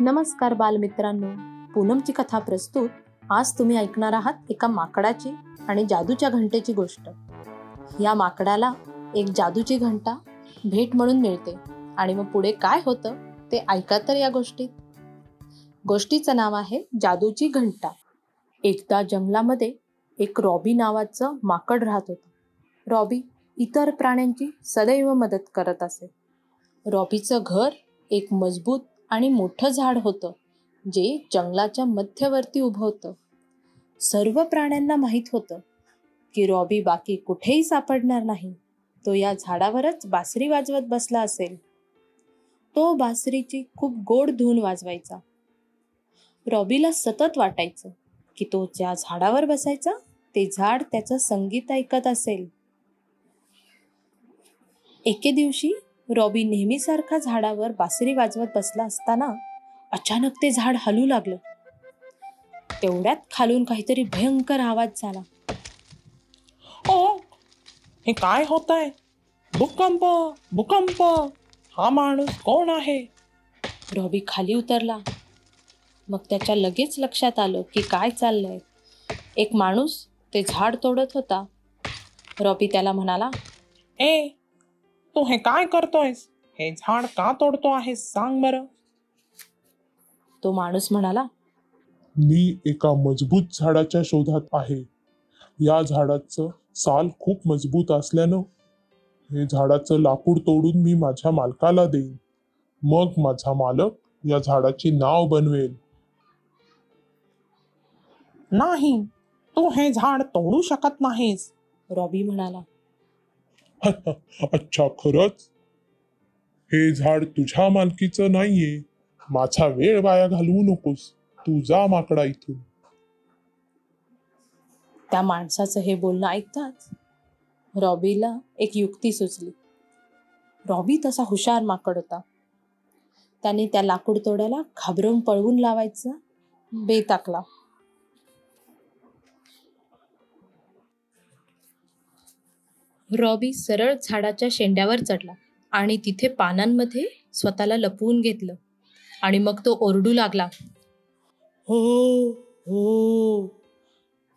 नमस्कार बालमित्रांनो. पूनमची कथा प्रस्तुत. आज तुम्ही ऐकणार आहात एका माकडाची आणि जादूच्या घंटेची गोष्ट. या माकडाला एक जादूची घंटा भेट म्हणून मिळते. आणि मग पुढे काय होतं ते ऐका तर या गोष्टीत. गोष्टीचं नाव आहे जादूची घंटा. एकदा जंगलामध्ये एक रॉबी नावाचं माकड राहत होतं. रॉबी इतर प्राण्यांची सदैव मदत करत असे. रॉबीचं घर एक मजबूत आणि मोठं झाड होतं जे जंगलाच्या मध्यवर्ती उभं होतं सर्व प्राण्यांना माहीत होतं की रॉबी बाकी कुठेही सापडणार नाही. तो या झाडावरच बासरी वाजवत बसला असेल. तो बासरीची खूप गोड धून वाजवायचा. रॉबीला सतत वाटायचं की तो ज्या झाडावर बसायचा ते झाड त्याचं संगीत ऐकत असेल. एके दिवशी रॉबी नेहमीसारखा झाडावर बासरी वाजवत बसला असताना अचानक ते झाड हलू लागलं. तेवढ्यात खालून काहीतरी भयंकर आवाज झाला. ओ हे काय होत आहे भूकंप भूकंप. हा माणूस कोण आहे? रॉबी खाली उतरला. मग त्याच्या लगेच लक्षात आलं की काय चाललंय. एक माणूस ते झाड तोडत होता. रॉबी त्याला म्हणाला ए तू हे काय करतोयस? हे झाड का तोडतो आहेस? सांग बरं. तो माणूस म्हणाला मी एका मजबूत झाडाच्या शोधात आहे. या झाडाचं साल खूप मजबूत असल्यानं हे झाडाचं लाकूड तोडून मी माझ्या मालकाला देईन. मग माझा मालक या झाडाचे नाव बनवेल. नाही तू हे झाड तोडू शकत नाहीस. रॉबी म्हणाला अच्छा खरंच? हे झाड तुझ्या मालकीचं नाहीये. माझा वेळ वाया घालवू नकोस. तू जा माकडा इथून. त्या माणसाचं हे बोलणं ऐकताच रॉबीला एक युक्ती सुचली. रॉबी तसा हुशार माकड होता. त्याने त्या लाकूड तोड्याला घाबरवून पळवून लावायचा बेताकला. रॉबी सरळ झाडाच्या शेंड्यावर चढला आणि तिथे पानांमध्ये स्वतःला लपवून घेतलं. आणि मग तो ओरडू लागला हो हो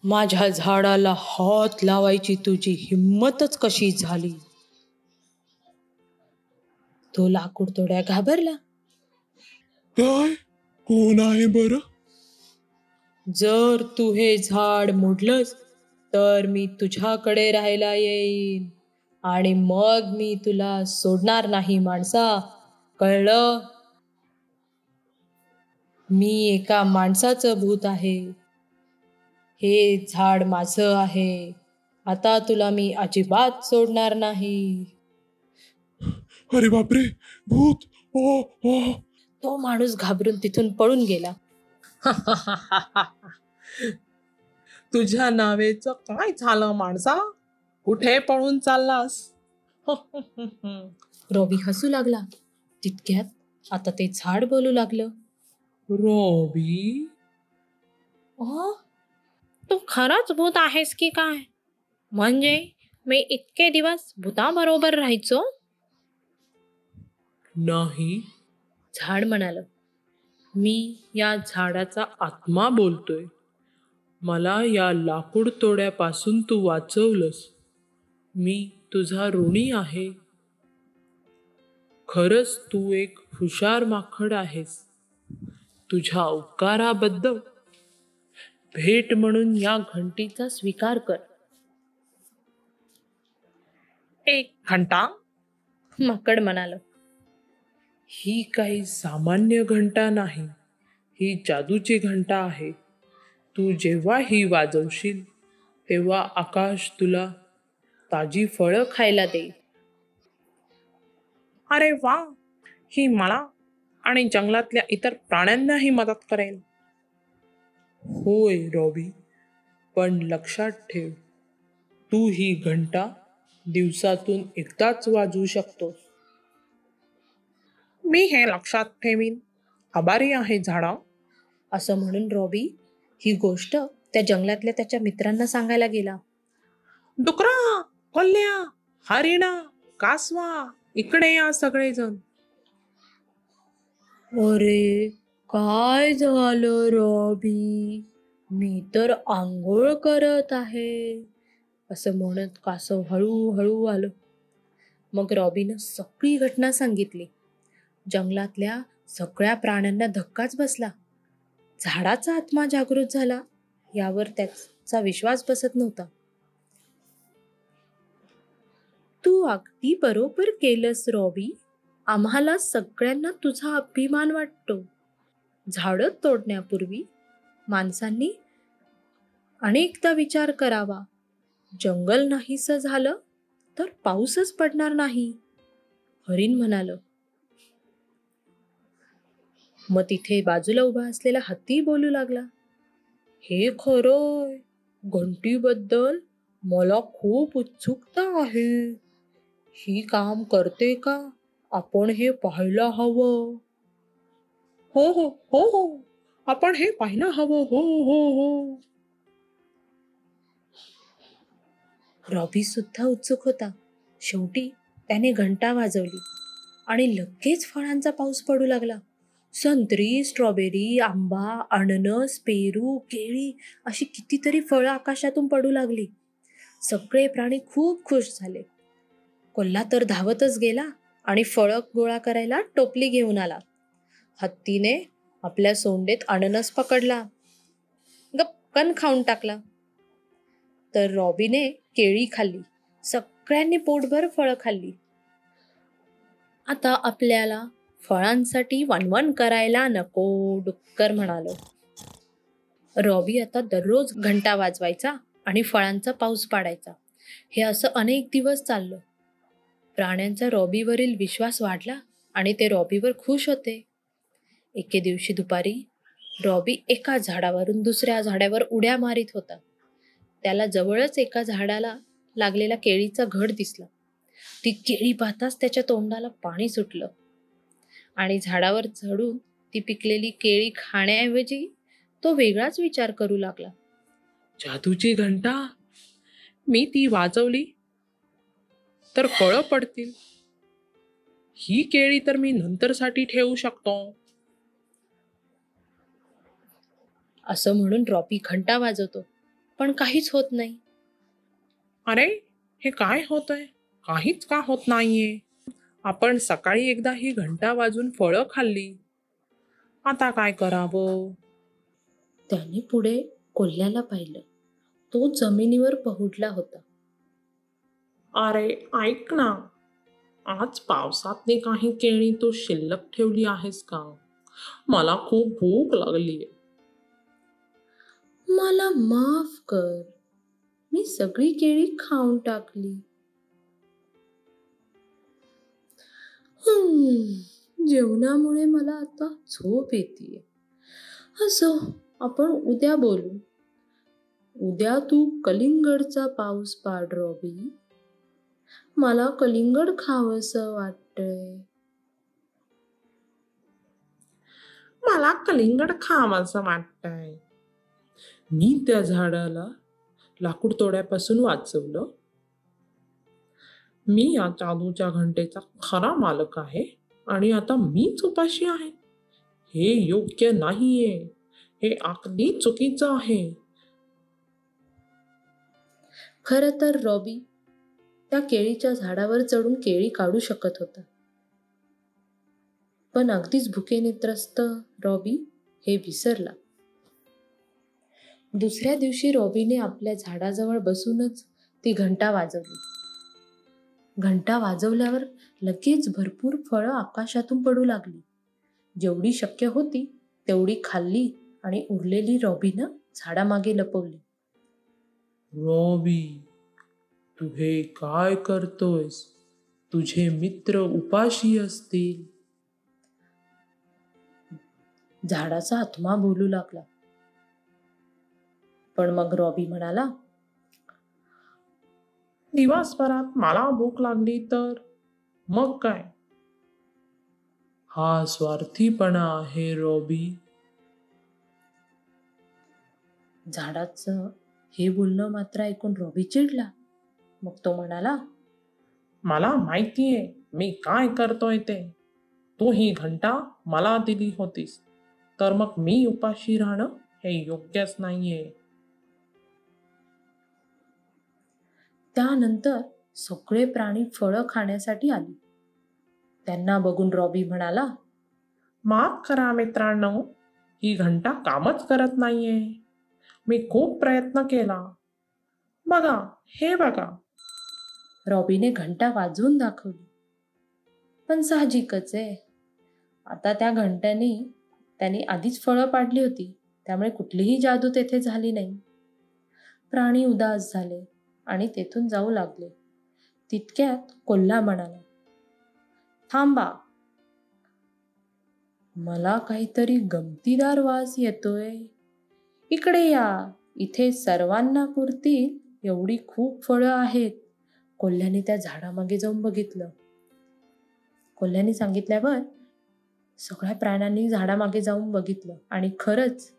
माझ्या झाडाला हात लावायची तुझी हिंमतच कशी झाली? तो लाकूड तोड्या घाबरला. काय? कोण आहे बरं? जर तू हे झाड मोडलंस तर मी तुझ्याकडे राहायला येईन. आणि मग मी तुला सोडणार नाही माणसा. कळलं? मी एका माणसाचं भूत आहे. हे झाड माझं आहे. आता तुला मी अजिबात सोडणार नाही. अरे बापरे! भूत! ओ ओ. तो माणूस घाबरून तिथून पळून गेला. तुझ्या नावेचं काय झालं माणसा? कुठे पळून चाललास? रॉबी हसू लागला. तितक्यात आता ते झाड बोलू लागलं. रॉबी? ओ तू खरंच भूत आहेस की काय? म्हणजे मी इतके दिवस भूताबरोबर राहायचो? नाही. झाड म्हणाल. मी या झाडाचा आत्मा बोलतोय. मला या लाकूड तोड्यापासून तू वाचवलंस. मी तुझा ऋणी आहे. खरंच तू एक हुशार माकड आहेस. तुझ्या उपकाराबद्दल भेट म्हणून या घंटीचा स्वीकार कर. एक घंटा? माकड म्हणाल. ही काही सामान्य घंटा नाही. ही जादूची घंटा आहे. तू जेव्हा ही वाजवशील तेव्हा आकाश तुला ताजी फळं खायला दे. अरे वा! ही मला आणि जंगलातल्या इतर प्राण्यांनाही मदत करेल. होय रॉबी. पण लक्षात ठेव तू ही घंटा दिवसातून एकदाच वाजवू शकतोस. मी हे लक्षात ठेवीन. आभारी आहे झाडा असं म्हणून रॉबी ही गोष्ट त्या जंगलातल्या त्याच्या मित्रांना सांगायला गेला. डुकरा कोल्ह्या हरिणा कासवा इकडे या सगळेजण. अरे काय झालं रॉबी? मी तर आंघोळ करत आहे. असं म्हणत कासव हळूहळू आलं. मग रॉबीनं सगळी घटना सांगितली. जंगलातल्या सगळ्या प्राण्यांना धक्काच बसला. झाडाचा आत्मा जागृत झाला यावर त्याचा विश्वास बसत नव्हता. तू अगदी बरोबर केलंस रॉबी. आम्हाला सगळ्यांना तुझा अभिमान वाटतो. झाडं तोडण्यापूर्वी माणसांनी अनेकदा विचार करावा. जंगल नाहीसं झालं तर पाऊसच पडणार नाही हरिण म्हणालं. मग तिथे बाजूला उभा असलेला हत्ती बोलू लागला. हे खरंय घंटीबद्दल मला खूप उत्सुकता आहे. ही काम करते का? आपण हे पाहायला हवं. हो हो हो हो. आपण हे पाहायला हवं. हो हो हो. रॉबी सुद्धा उत्सुक होता. शेवटी त्याने घंटा वाजवली आणि लगेच फळांचा पाऊस पडू लागला. संत्री स्ट्रॉबेरी आंबा अननस पेरू केळी अशी कितीतरी फळं आकाशातून पडू लागली. सगळे प्राणी खूप खुश झाले. कोल्हा तर धावतच गेला आणि फळं गोळा करायला टोपली घेऊन आला. हत्तीने आपल्या सोंडेत अननस पकडला. गपकन खाऊन टाकला. तर रॉबीने केळी खाल्ली. सगळ्यांनी पोटभर फळं खाल्ली. आता आपल्याला फळांसाठी वणवण करायला नको डुक्कर म्हणालो. रॉबी आता दररोज घंटा वाजवायचा आणि फळांचा पाऊस पाडायचा. हे असं अनेक दिवस चाललं. प्राण्यांचा रॉबीवरील विश्वास वाढला आणि ते रॉबीवर खुश होते. एके दिवशी दुपारी रॉबी एका झाडावरून दुसऱ्या झाडावर उड्या मारित होता. त्याला जवळच एका झाडाला लागलेला केळीचा घड दिसला. ती केळी पाहताच त्याच्या तोंडाला पाणी सुटलं. आणि झाडावर चढून ती पिकलेली केळी खाण्याऐवजी तो वेगळाच विचार करू लागला. जादूची घंटा? मी ती वाजवली? तर फळं पडतील. ही केळी तर मी नंतरसाठी ठेवू शकतो. असं म्हणून रॉबी घंटा वाजवतो पण काहीच होत नाही. अरे हे काय होतंय? काहीच का होत नाहीये? आपण सकाळी एकदा ही घंटा वाजून फळं खाल्ली. आता काय करावं? त्याने पुढे कोल्ह्याला पाहिलं. तो जमिनीवर पहुडला होता. अरे ऐक ना. आज पावसातली काही केळी तू शिल्लक ठेवली आहेस का? मला खूप भूक लागली मला माफ कर. मी सगळी केळी खाऊन टाकली. जेवणामुळे मला आता झोप येते असो आपण उद्या बोलू. उद्या तू कलिंगडचा पाऊस पाड रॉबी. मला कलिंगड खावंसं वाटतंय. मला कलिंगड खावाचं वाटतंय. मी त्या झाडाला लाकूड तोड्यापासून वाचवलं. मी या जादूच्या घंटेचा खरा मालक आहे आणि आता मीच उपाशी आहे. हे योग्य नाहीये. हे अगदी चुकीचं आहे. खरं तर रॉबी त्या केळीच्या झाडावर चढून केळी काढू शकत होता. पण अगदीच भुकेने त्रस्त रॉबी हे विसरला. दुसऱ्या दिवशी रॉबीने आपल्या झाडाजवळ बसूनच ती घंटा वाजवली. घंटा वाजवल्यावर लगेच भरपूर फळं आकाशातून पडू लागली. जेवढी शक्य होती तेवढी खाल्ली आणि उरलेली रॉबीनं झाडामागे लपवली. रॉबी तू हे काय करतोयस? तुझे मित्र उपाशी असतील. झाडाचा आत्मा बोलू लागला. पण मग रॉबी म्हणाला दिवसभरात मला भूक लागली तर? मग काय? हा स्वार्थीपणा आहे रॉबी. झाडाचं हे बोलणं मात्र ऐकून रॉबी चिडला. मग तो म्हणाला मला माहितीये मी काय करतोय ते. तू ही घंटा मला दिली होतीस. तर मग मी उपाशी राहणं हे योग्यच नाहीये. त्यानंतर सगळे प्राणी फळं खाण्यासाठी आली. त्यांना बघून रॉबी म्हणाला माफ करा मित्रांनो ही घंटा कामच करत नाहीये. मी खूप प्रयत्न केला. बघा हे बघा. रॉबीने घंटा वाजवून दाखवली. पण साहजिकच आहे. आता त्या घंट्याने त्यांनी आधीच फळं पाडली होती. त्यामुळे कुठलीही जादू तेथे झाली नाही. प्राणी उदास झाले. आणि तेथून जाऊ लागले. तितक्यात कोल्हा म्हणाला थांबा. मला काहीतरी गमतीदार वास येतोय. इकडे या. इथे सर्वांना पुरतील एवढी खूप फळं आहेत. कोल्ह्याने त्या झाडामागे जाऊन बघितलं. कोल्ह्याने सांगितल्यावर सगळ्या प्राण्यांनी झाडामागे जाऊन बघितलं आणि खरंच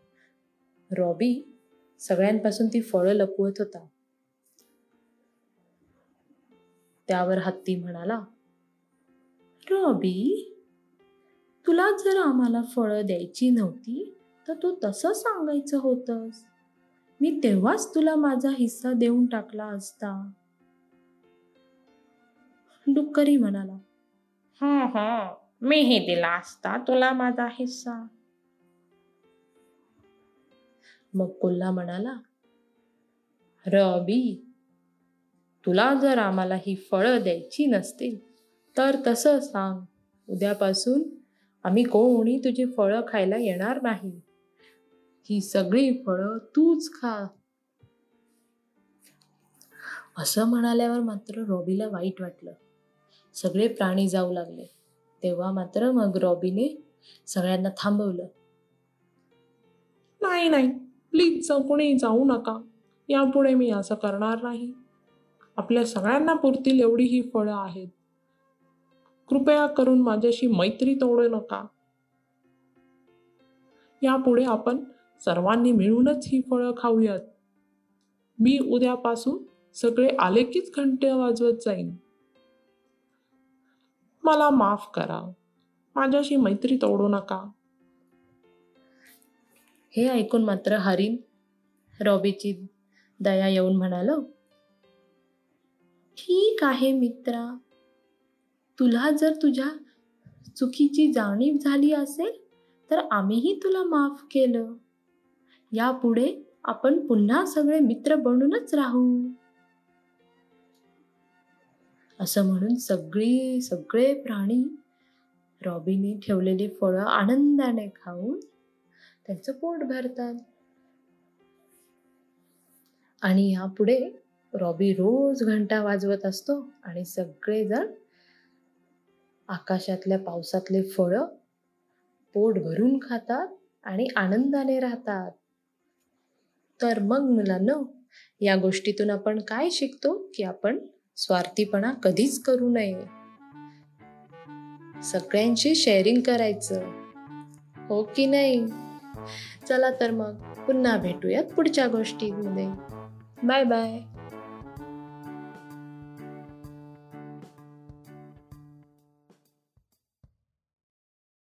रॉबी सगळ्यांपासून ती फळं लपवत होता. त्यावर हत्ती म्हणाला रॉबी तुला जर आम्हाला फळं द्यायची नव्हती तर तू तसं सांगायचं होतंस. मी तेव्हाच तुला माझा हिस्सा देऊन टाकला असता. डुक्करी म्हणाला हा हा मीही दिला असता तुला माझा हिस्सा. मग कोल्हा म्हणाला रबी तुला जर आम्हाला ही फळं द्यायची नसतील तर तसं सांग. उद्यापासून आम्ही कोणी तुझी फळं खायला येणार नाही. ही सगळी फळं तूच खा. असं म्हणाल्यावर मात्र रॉबीला वाईट वाटलं. सगळे प्राणी जाऊ लागले. तेव्हा मात्र मग रॉबीने सगळ्यांना थांबवलं. नाही नाही. प्लीज कोणी जाऊ नका. यापुढे मी असं करणार नाही. आपल्या सगळ्यांना पुरतील एवढी ही फळं आहेत. कृपया करून माझ्याशी मैत्री तोडू नका. यापुढे आपण सर्वांनी मिळूनच ही फळं खाऊयात. मी उद्यापासून सगळे आलेकीच घंटे वाजवत जाईन. मला माफ करा. माझ्याशी मैत्री तोडू नका. हे ऐकून मात्र हरिण रॉबीची दया येऊन म्हणाल ठीक आहे मित्रा. तुला जर तुझ्या चुकीची जाणीव झाली असेल तर आम्हीही तुला माफ केलं. यापुढे आपण पुन्हा सगळे मित्र बनूनच राहू. असं म्हणून सगळी सगळे प्राणी रॉबीने ठेवलेली फळं आनंदाने खाऊन त्यांचं पोट भरतात. आणि यापुढे रॉबी रोज घंटा वाजवत असतो आणि सगळेजण आकाशातल्या पावसातले फळं पोट भरून खातात आणि आनंदाने राहतात. तर मग मुलांना या गोष्टीतून आपण काय शिकतो की आपण स्वार्थीपणा कधीच करू नये. सगळ्यांशी शेअरिंग करायचं. हो की नाही? चला तर मग पुन्हा भेटूयात पुढच्या गोष्टीमध्ये. Bye bye